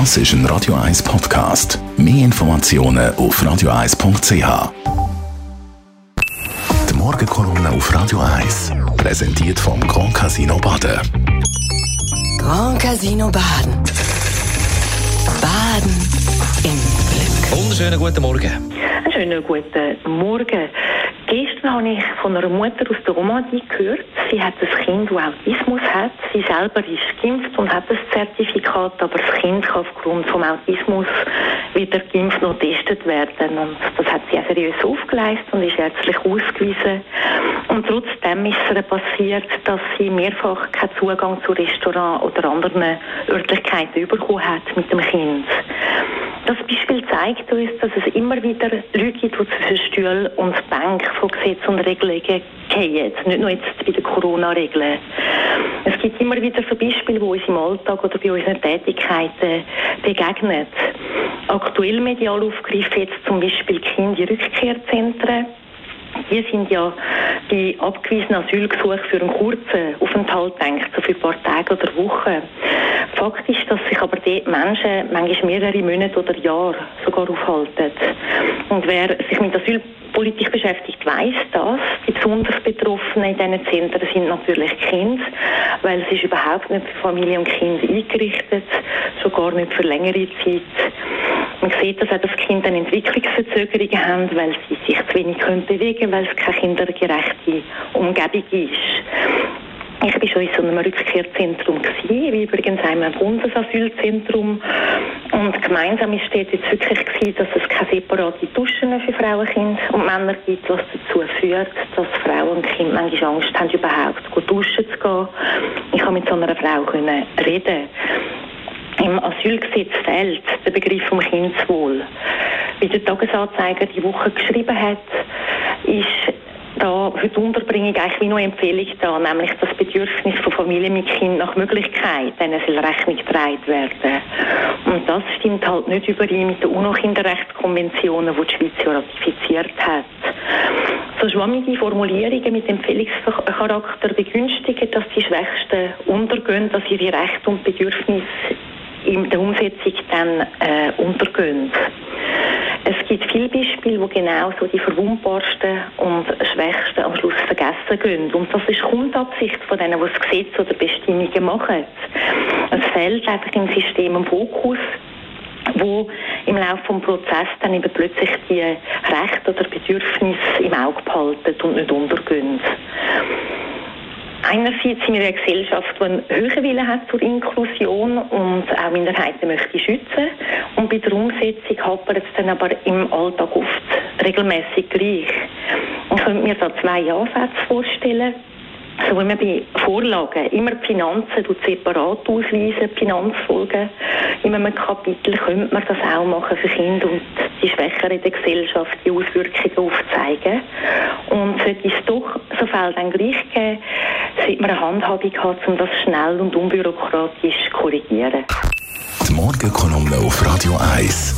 Das ist ein Radio 1 Podcast. Mehr Informationen auf radio1.ch. Die Morgenkolumne auf Radio 1 präsentiert vom Grand Casino Baden. Grand Casino Baden. Baden im Glück. Wunderschönen guten Morgen. Einen schönen guten Morgen. Gestern habe ich von einer Mutter aus der Romandie gehört. Sie hat ein Kind, das Autismus hat. Sie selber ist geimpft und hat das Zertifikat, aber das Kind kann aufgrund vom Autismus wieder geimpft und getestet werden. Und das hat sie auch seriös aufgeleistet und ist ärztlich ausgewiesen. Und trotzdem ist es passiert, dass sie mehrfach keinen Zugang zu Restaurants oder anderen Örtlichkeiten bekommen hat mit dem Kind. Das Beispiel zeigt uns, dass es immer wieder Leute gibt, die zwischen Stuhl und Bank von Gesetz und Regelungen gehen. Nicht nur jetzt bei den Corona-Regeln. Es gibt immer wieder so Beispiele, die uns im Alltag oder bei unseren Tätigkeiten begegnen. Aktuell medial aufgegriffen jetzt zum Beispiel Kinderrückkehrzentren. Die sind ja bei abgewiesenen Asylgesuchen für einen kurzen Aufenthalt denkt, so für ein paar Tage oder Wochen. Fakt ist, dass sich aber dort Menschen manchmal mehrere Monate oder Jahre sogar aufhalten. Und wer sich mit Asylpolitik beschäftigt, weiß das. Die besonders Betroffenen in diesen Zentren sind natürlich Kinder, weil es ist überhaupt nicht für Familie und Kind eingerichtet, schon gar nicht für längere Zeit. Man sieht, dass auch das Kind eine Entwicklungsverzögerungen haben, weil sie sich zu wenig können bewegen können, weil es keine kindergerechte Umgebung ist. Ich war schon in so einem Rückkehrzentrum, wie übrigens einem Bundesasylzentrum. Und gemeinsam ist dort jetzt wirklich gewesen, dass es keine separate Duschen für Frauen, Kinder und Männer gibt, was dazu führt, dass Frauen und Kinder manchmal Angst haben, überhaupt duschen zu gehen. Ich konnte mit so einer Frau reden. Im Asylgesetz fehlt der Begriff vom Kindeswohl. Wie der Tagesanzeiger die Woche geschrieben hat, ist da für die Unterbringung eigentlich wie noch Empfehlung da, nämlich das Bedürfnis von Familie mit Kind nach Möglichkeit, denen soll Rechnung getragen werden. Und das stimmt halt nicht überein mit den UNO-Kinderrechtskonventionen, die die Schweiz ja ratifiziert hat. So schwammige Formulierungen mit Empfehlungscharakter begünstigen, dass die Schwächsten untergehen, dass ihre Rechte und Bedürfnisse in der Umsetzung dann äh, untergehen. Es gibt viele Beispiele, wo genau so die verwundbarsten und schwächsten am Schluss vergessen gehen. Und das ist Grundabsicht von denen, die das Gesetz oder Bestimmungen machen. Es fehlt einfach im System ein Fokus, wo im Laufe des Prozesses dann eben plötzlich die Rechte oder Bedürfnisse im Auge behalten und nicht untergehen. Einerseits sind wir eine Gesellschaft, die einen höheren Willen hat zur Inklusion und auch Minderheiten möchte schützen. Und bei der Umsetzung hapert es dann aber im Alltag oft regelmäßig gleich. Ich könnte mir da zwei Ansätze vorstellen so wie man bei Vorlagen immer die Finanzen separat ausweisen, die Finanzfolgen in einem Kapitel, könnte man das auch machen für Kinder und die Schwächeren der Gesellschaft, die Auswirkungen aufzeigen. Und sollte es doch so Fälle dann gleich geben, man eine Handhabung haben, um das schnell und unbürokratisch zu korrigieren. Die Morgenkolumne auf Radio 1.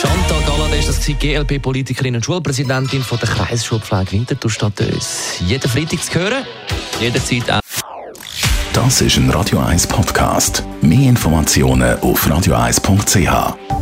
Chantal Galladay ist das GLP-Politikerin und Schulpräsidentin von der Kreisschulpflege Winterthur statt uns. Jeden Freitag zu hören, jederzeit auch. Das ist ein Radio 1 Podcast. Mehr Informationen auf radio1.ch.